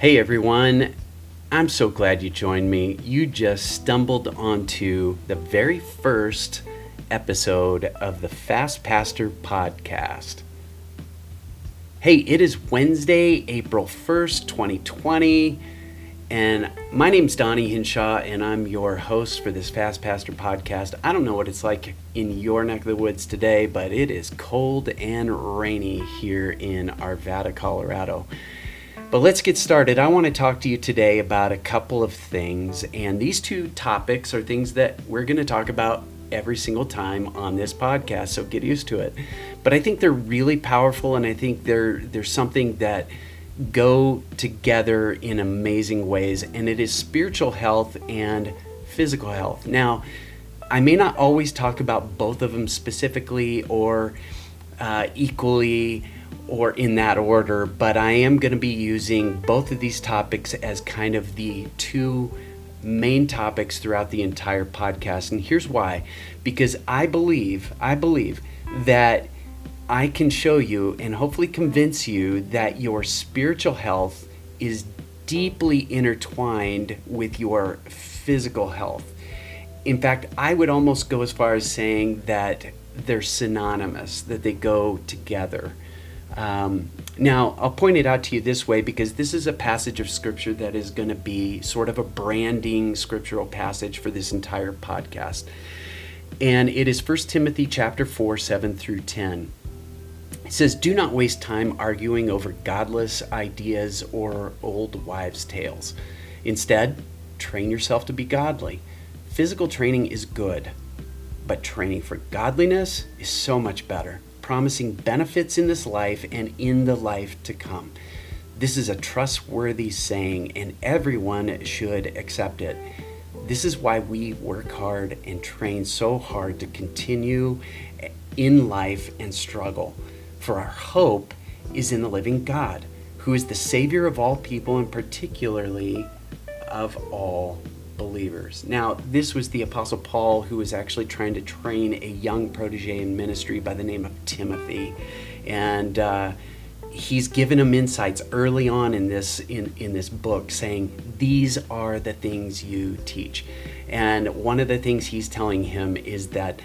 Hey everyone, I'm so glad you joined me. You just stumbled onto the very first episode of the Fast Pastor podcast. Hey, it is Wednesday, April 1st, 2020, and my name's Donnie Hinshaw, and I'm your host for this Fast Pastor podcast. I don't know what it's like in your neck of the woods today, but it is cold and rainy here in Arvada, Colorado. But let's get started. I want to talk to you today about a couple of things, and these two topics are things that we're going to talk about every single time on this podcast, so get used to it. But I think they're really powerful, and I think they're, they're something that go together in amazing ways, and it is spiritual health and physical health. Now, I may not always talk about both of them specifically or uh, equally or in that order, but I am going to be using both of these topics as kind of the two main topics throughout the entire podcast. And here's why because I believe, I believe that I can show you and hopefully convince you that your spiritual health is deeply intertwined with your physical health. In fact, I would almost go as far as saying that they're synonymous, that they go together. Um, now, I'll point it out to you this way because this is a passage of scripture that is going to be sort of a branding scriptural passage for this entire podcast. And it is 1 Timothy chapter 4, 7 through 10. It says, Do not waste time arguing over godless ideas or old wives' tales. Instead, train yourself to be godly. Physical training is good, but training for godliness is so much better promising benefits in this life and in the life to come. This is a trustworthy saying, and everyone should accept it. This is why we work hard and train so hard to continue in life and struggle. For our hope is in the living God, who is the Savior of all people and particularly of all believers. Now, this was the Apostle Paul who was actually trying to train a young protege in ministry by the name of Timothy. And uh, he's given him insights early on in this in, in this book saying these are the things you teach and one of the things he's telling him is that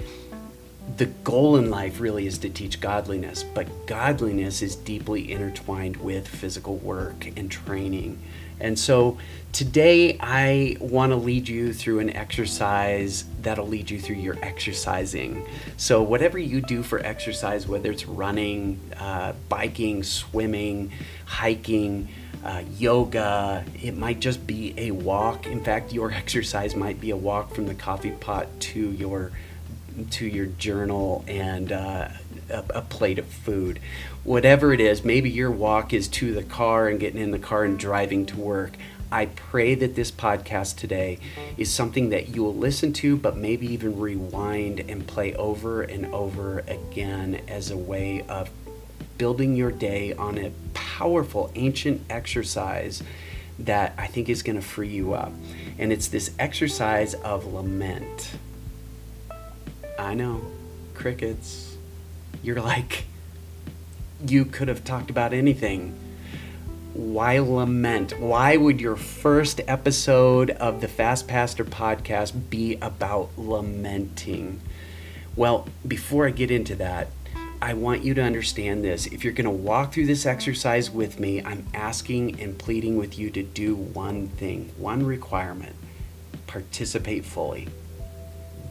the goal in life really is to teach godliness but godliness is deeply intertwined with physical work and training and so today I want to lead you through an exercise that'll lead you through your exercising. So, whatever you do for exercise, whether it's running, uh, biking, swimming, hiking, uh, yoga, it might just be a walk. In fact, your exercise might be a walk from the coffee pot to your to your journal and uh, a, a, plate of food. Whatever it is, maybe your walk is to the car and getting in the car and driving to work. I pray that this podcast today is something that you will listen to, but maybe even rewind and play over and over again as a way of building your day on a powerful ancient exercise that I think is going to free you up. And it's this exercise of lament. I know, crickets. You're like, you could have talked about anything. Why lament? Why would your first episode of the Fast Pastor podcast be about lamenting? Well, before I get into that, I want you to understand this. If you're going to walk through this exercise with me, I'm asking and pleading with you to do one thing, one requirement participate fully.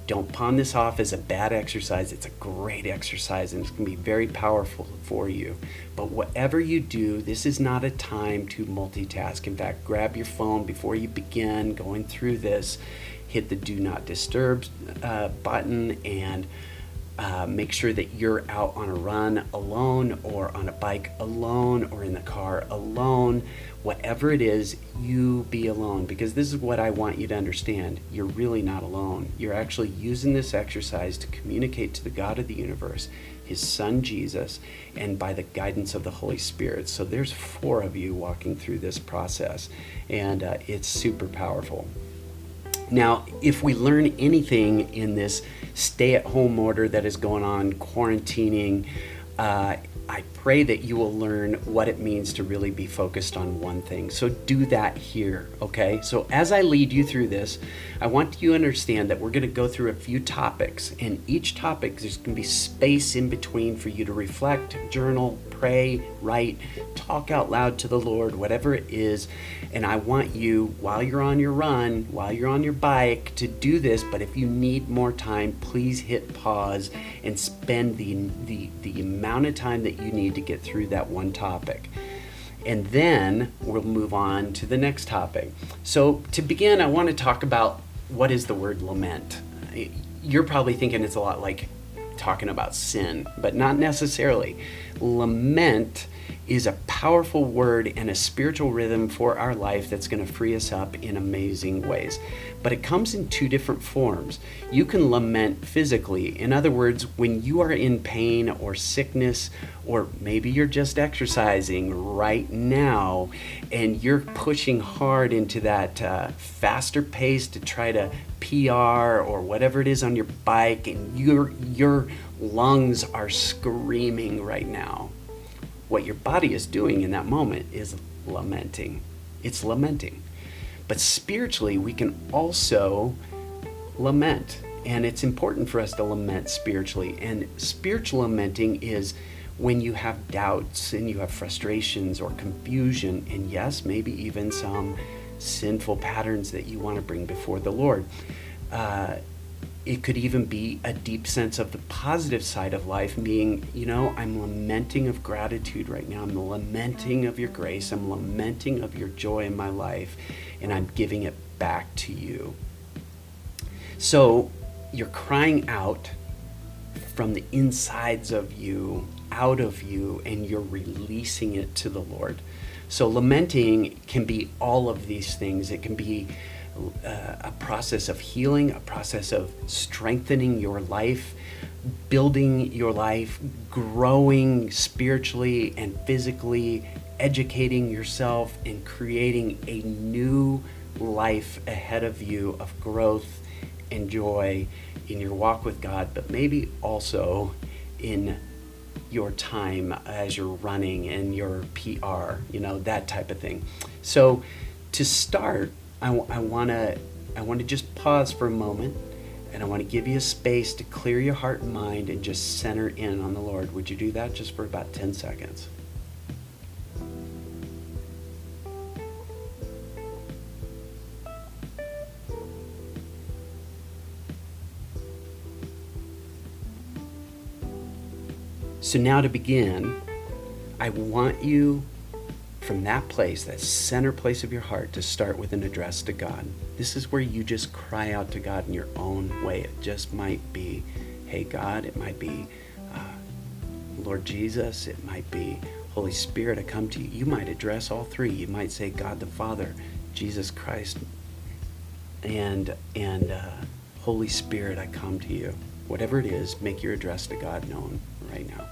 Don't pawn this off as a bad exercise. It's a great exercise and it's going to be very powerful for you. But whatever you do, this is not a time to multitask. In fact, grab your phone before you begin going through this, hit the do not disturb uh, button, and uh, make sure that you're out on a run alone or on a bike alone or in the car alone whatever it is, you be alone. Because this is what I want you to understand. You're really not alone. You're actually using this exercise to communicate to the God of the universe, His Son Jesus, and by the guidance of the Holy Spirit. So there's four of you walking through this process, and uh, it's super powerful. Now, if we learn anything in this stay at home order that is going on, quarantining, uh, I pray that you will learn what it means to really be focused on one thing. So do that here, okay? So as I lead you through this, I want you to understand that we're going to go through a few topics, and each topic there's going to be space in between for you to reflect, journal, pray, write, talk out loud to the Lord, whatever it is. And I want you, while you're on your run, while you're on your bike, to do this. But if you need more time, please hit pause and spend the, the, the amount of time that you need to get through that one topic. And then we'll move on to the next topic. So, to begin, I want to talk about what is the word lament. You're probably thinking it's a lot like talking about sin, but not necessarily. Lament is a powerful word and a spiritual rhythm for our life that's going to free us up in amazing ways. But it comes in two different forms. You can lament physically. In other words, when you are in pain or sickness, or maybe you're just exercising right now and you're pushing hard into that uh, faster pace to try to PR or whatever it is on your bike, and your, your lungs are screaming right now what your body is doing in that moment is lamenting. It's lamenting. But spiritually, we can also lament. And it's important for us to lament spiritually. And spiritual lamenting is when you have doubts and you have frustrations or confusion, and yes, maybe even some sinful patterns that you want to bring before the Lord. Uh, it could even be a deep sense of the positive side of life, being, you know, I'm lamenting of gratitude right now. I'm lamenting of your grace. I'm lamenting of your joy in my life, and I'm giving it back to you. So you're crying out from the insides of you, out of you, and you're releasing it to the Lord. So lamenting can be all of these things. It can be uh, a process of healing, a process of strengthening your life, building your life, growing spiritually and physically, educating yourself, and creating a new life ahead of you of growth and joy in your walk with God, but maybe also in your time as you're running and your PR, you know, that type of thing. So, to start, I, I want to I want to just pause for a moment and I want to give you a space to clear your heart and mind and just center in on the Lord. Would you do that just for about 10 seconds? So now to begin, I want you from that place, that center place of your heart, to start with an address to God. This is where you just cry out to God in your own way. It just might be, hey, God, it might be, uh, Lord Jesus, it might be, Holy Spirit, I come to you. You might address all three. You might say, God the Father, Jesus Christ, and, and uh, Holy Spirit, I come to you. Whatever it is, make your address to God known right now.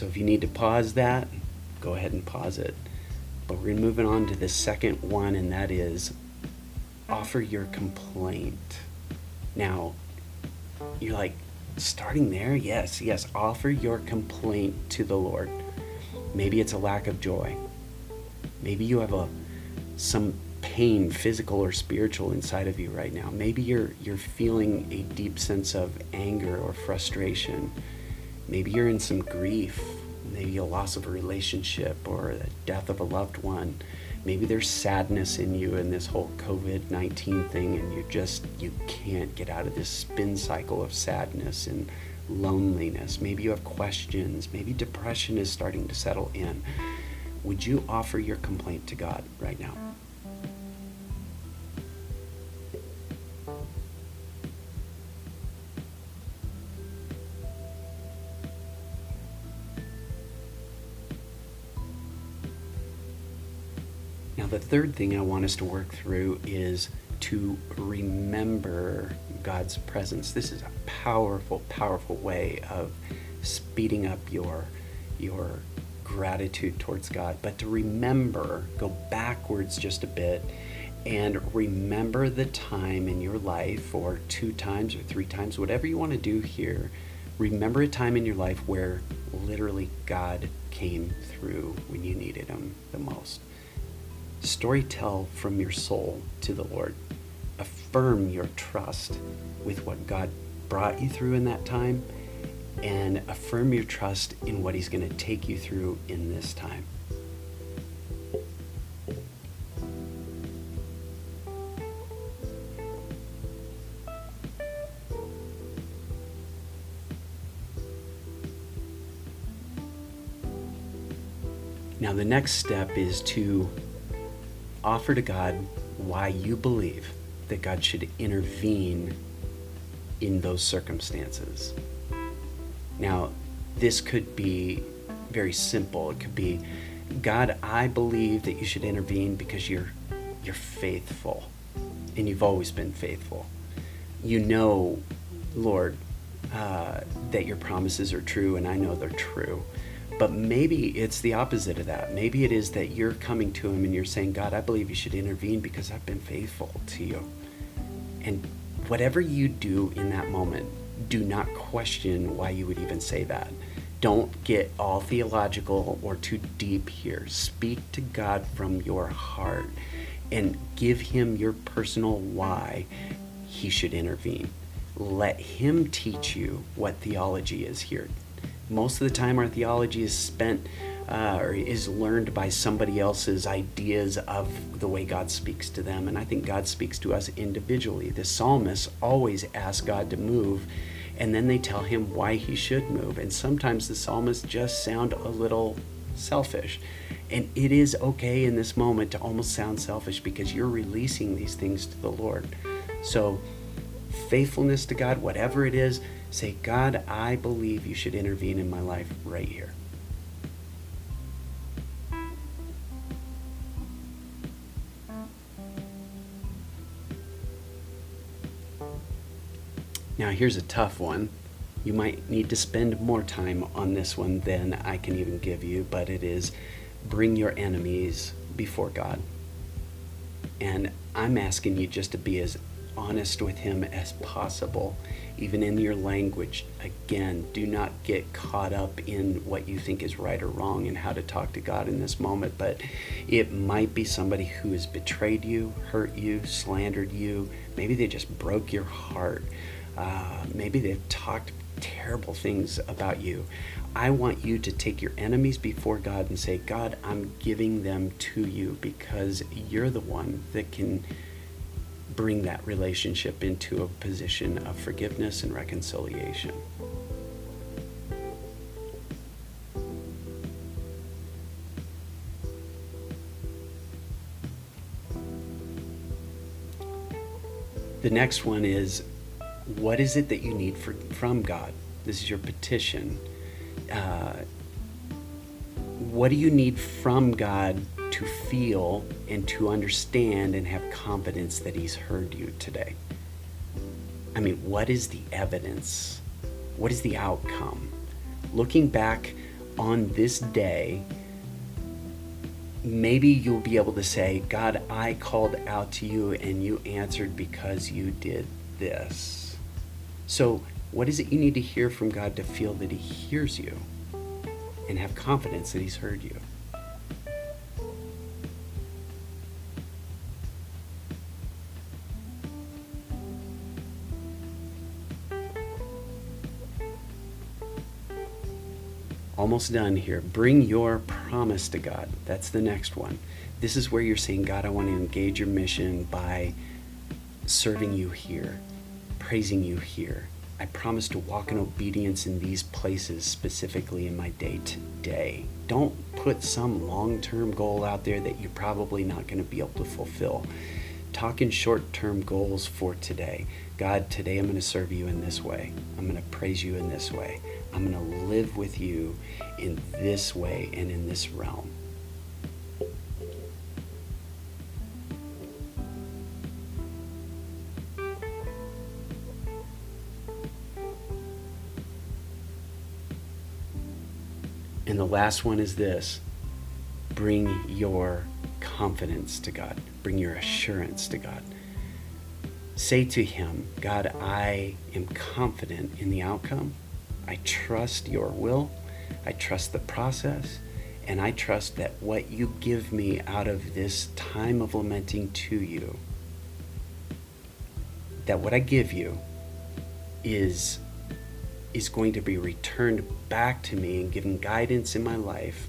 So if you need to pause that, go ahead and pause it. But we're moving on to the second one, and that is offer your complaint. Now, you're like, starting there? Yes, yes. Offer your complaint to the Lord. Maybe it's a lack of joy. Maybe you have a some pain, physical or spiritual, inside of you right now. Maybe you're you're feeling a deep sense of anger or frustration Maybe you're in some grief, maybe a loss of a relationship or the death of a loved one. Maybe there's sadness in you in this whole COVID 19 thing, and you just you can't get out of this spin cycle of sadness and loneliness. Maybe you have questions. Maybe depression is starting to settle in. Would you offer your complaint to God right now? Third thing I want us to work through is to remember God's presence. This is a powerful, powerful way of speeding up your your gratitude towards God, but to remember, go backwards just a bit, and remember the time in your life, or two times or three times, whatever you want to do here. Remember a time in your life where literally God came through when you needed Him the most. Story tell from your soul to the Lord. Affirm your trust with what God brought you through in that time and affirm your trust in what He's going to take you through in this time. Now, the next step is to offer to God why you believe that God should intervene in those circumstances. Now, this could be very simple. It could be, God, I believe that you should intervene because you're you're faithful and you've always been faithful. You know, Lord, uh, that your promises are true, and I know they're true. But maybe it's the opposite of that. Maybe it is that you're coming to Him and you're saying, God, I believe you should intervene because I've been faithful to you. And whatever you do in that moment, do not question why you would even say that. Don't get all theological or too deep here. Speak to God from your heart and give Him your personal why He should intervene. Let Him teach you what theology is here. Most of the time, our theology is spent uh, or is learned by somebody else's ideas of the way God speaks to them. And I think God speaks to us individually. The psalmists always ask God to move, and then they tell him why he should move. And sometimes the psalmists just sound a little selfish. And it is okay in this moment to almost sound selfish because you're releasing these things to the Lord. So, faithfulness to God, whatever it is, say, God, I believe you should intervene in my life right here. Now, here's a tough one. You might need to spend more time on this one than I can even give you, but it is bring your enemies before God. And I'm asking you just to be as honest with Him as possible, even in your language. Again, do not get caught up in what you think is right or wrong and how to talk to God in this moment. But it might be somebody who has betrayed you, hurt you, slandered you. Maybe they just broke your heart. Uh, maybe they've talked terrible things about you. I want you to take your enemies before God and say, God, I'm giving them to you because you're the one that can bring that relationship into a position of forgiveness and reconciliation. The next one is what is it that you need for, from God? This is your petition. Uh, what do you need from God to feel and to understand and have confidence that He's heard you today? I mean, what is the evidence? What is the outcome? Looking back on this day, maybe you'll be able to say, God, I called out to you and you answered because you did this. So, what is it you need to hear from God to feel that He hears you and have confidence that He's heard you? Almost done here. Bring your promise to God. That's the next one. This is where you're saying, God, I want to engage your mission by serving you here praising you here. I promise to walk in obedience in these places, specifically in my day to day. Don't put some long term goal out there that you're probably not going to be able to fulfill. Talk in short term goals for today. God, today I'm going to serve you in this way. I'm going to praise you in this way. I'm going to live with you in this way and in this realm. And the last one is this bring your confidence to God, bring your assurance to God. Say to Him, God, I am confident in the outcome. I trust your will. I trust the process. And I trust that what you give me out of this time of lamenting to you, that what I give you is is going to be returned back to me and given guidance in my life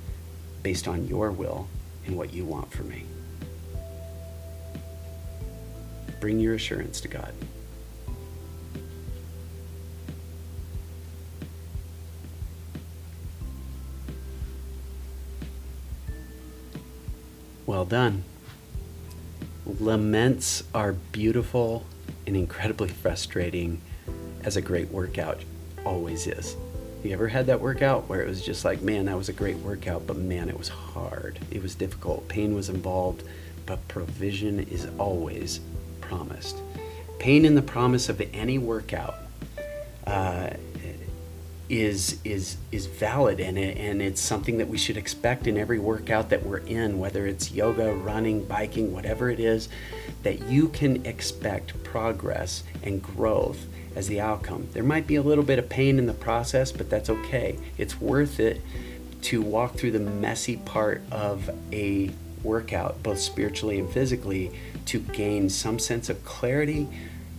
based on your will and what you want for me. Bring your assurance to God. Well done. Laments are beautiful and incredibly frustrating as a great workout always is. You ever had that workout where it was just like, man, that was a great workout, but man, it was hard. It was difficult. Pain was involved, but provision is always promised. Pain in the promise of any workout uh, is is is valid and it, and it's something that we should expect in every workout that we're in whether it's yoga running biking whatever it is that you can expect progress and growth as the outcome. There might be a little bit of pain in the process but that's okay. It's worth it to walk through the messy part of a workout both spiritually and physically to gain some sense of clarity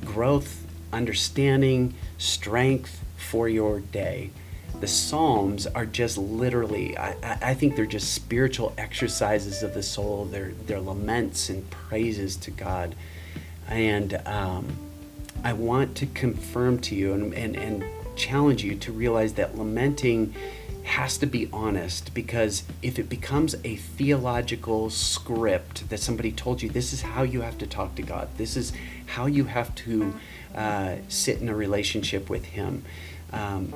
growth understanding strength for your day. The Psalms are just literally, I, I think they're just spiritual exercises of the soul. They're, they're laments and praises to God. And um, I want to confirm to you and, and, and challenge you to realize that lamenting has to be honest because if it becomes a theological script that somebody told you this is how you have to talk to God, this is how you have to uh, sit in a relationship with Him, um,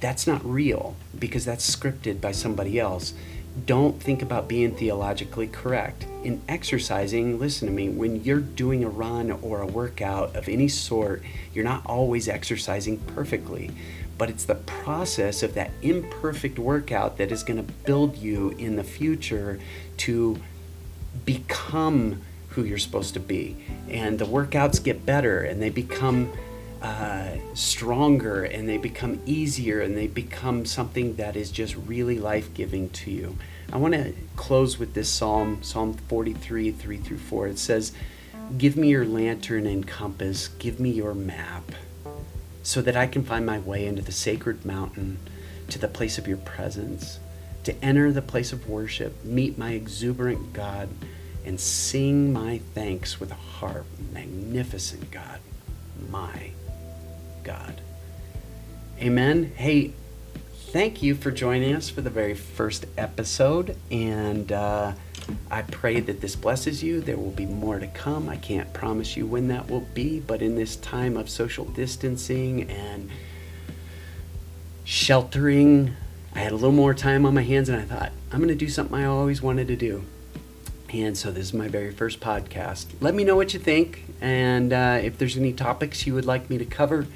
that's not real because that's scripted by somebody else. Don't think about being theologically correct. In exercising, listen to me, when you're doing a run or a workout of any sort, you're not always exercising perfectly but it's the process of that imperfect workout that is going to build you in the future to become who you're supposed to be. And the workouts get better and they become uh, stronger and they become easier and they become something that is just really life giving to you. I want to close with this psalm, Psalm 43, 3 through 4. It says, Give me your lantern and compass, give me your map, so that I can find my way into the sacred mountain, to the place of your presence, to enter the place of worship, meet my exuberant God, and sing my thanks with a harp. Magnificent God, my God. Amen. Hey, thank you for joining us for the very first episode. And uh, I pray that this blesses you. There will be more to come. I can't promise you when that will be, but in this time of social distancing and sheltering, I had a little more time on my hands and I thought, I'm going to do something I always wanted to do. And so this is my very first podcast. Let me know what you think. And uh, if there's any topics you would like me to cover,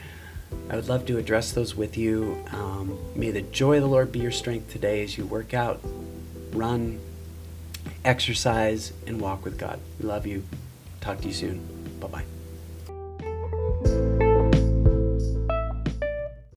I would love to address those with you. Um, may the joy of the Lord be your strength today as you work out, run, exercise, and walk with God. We love you. Talk to you soon. Bye bye.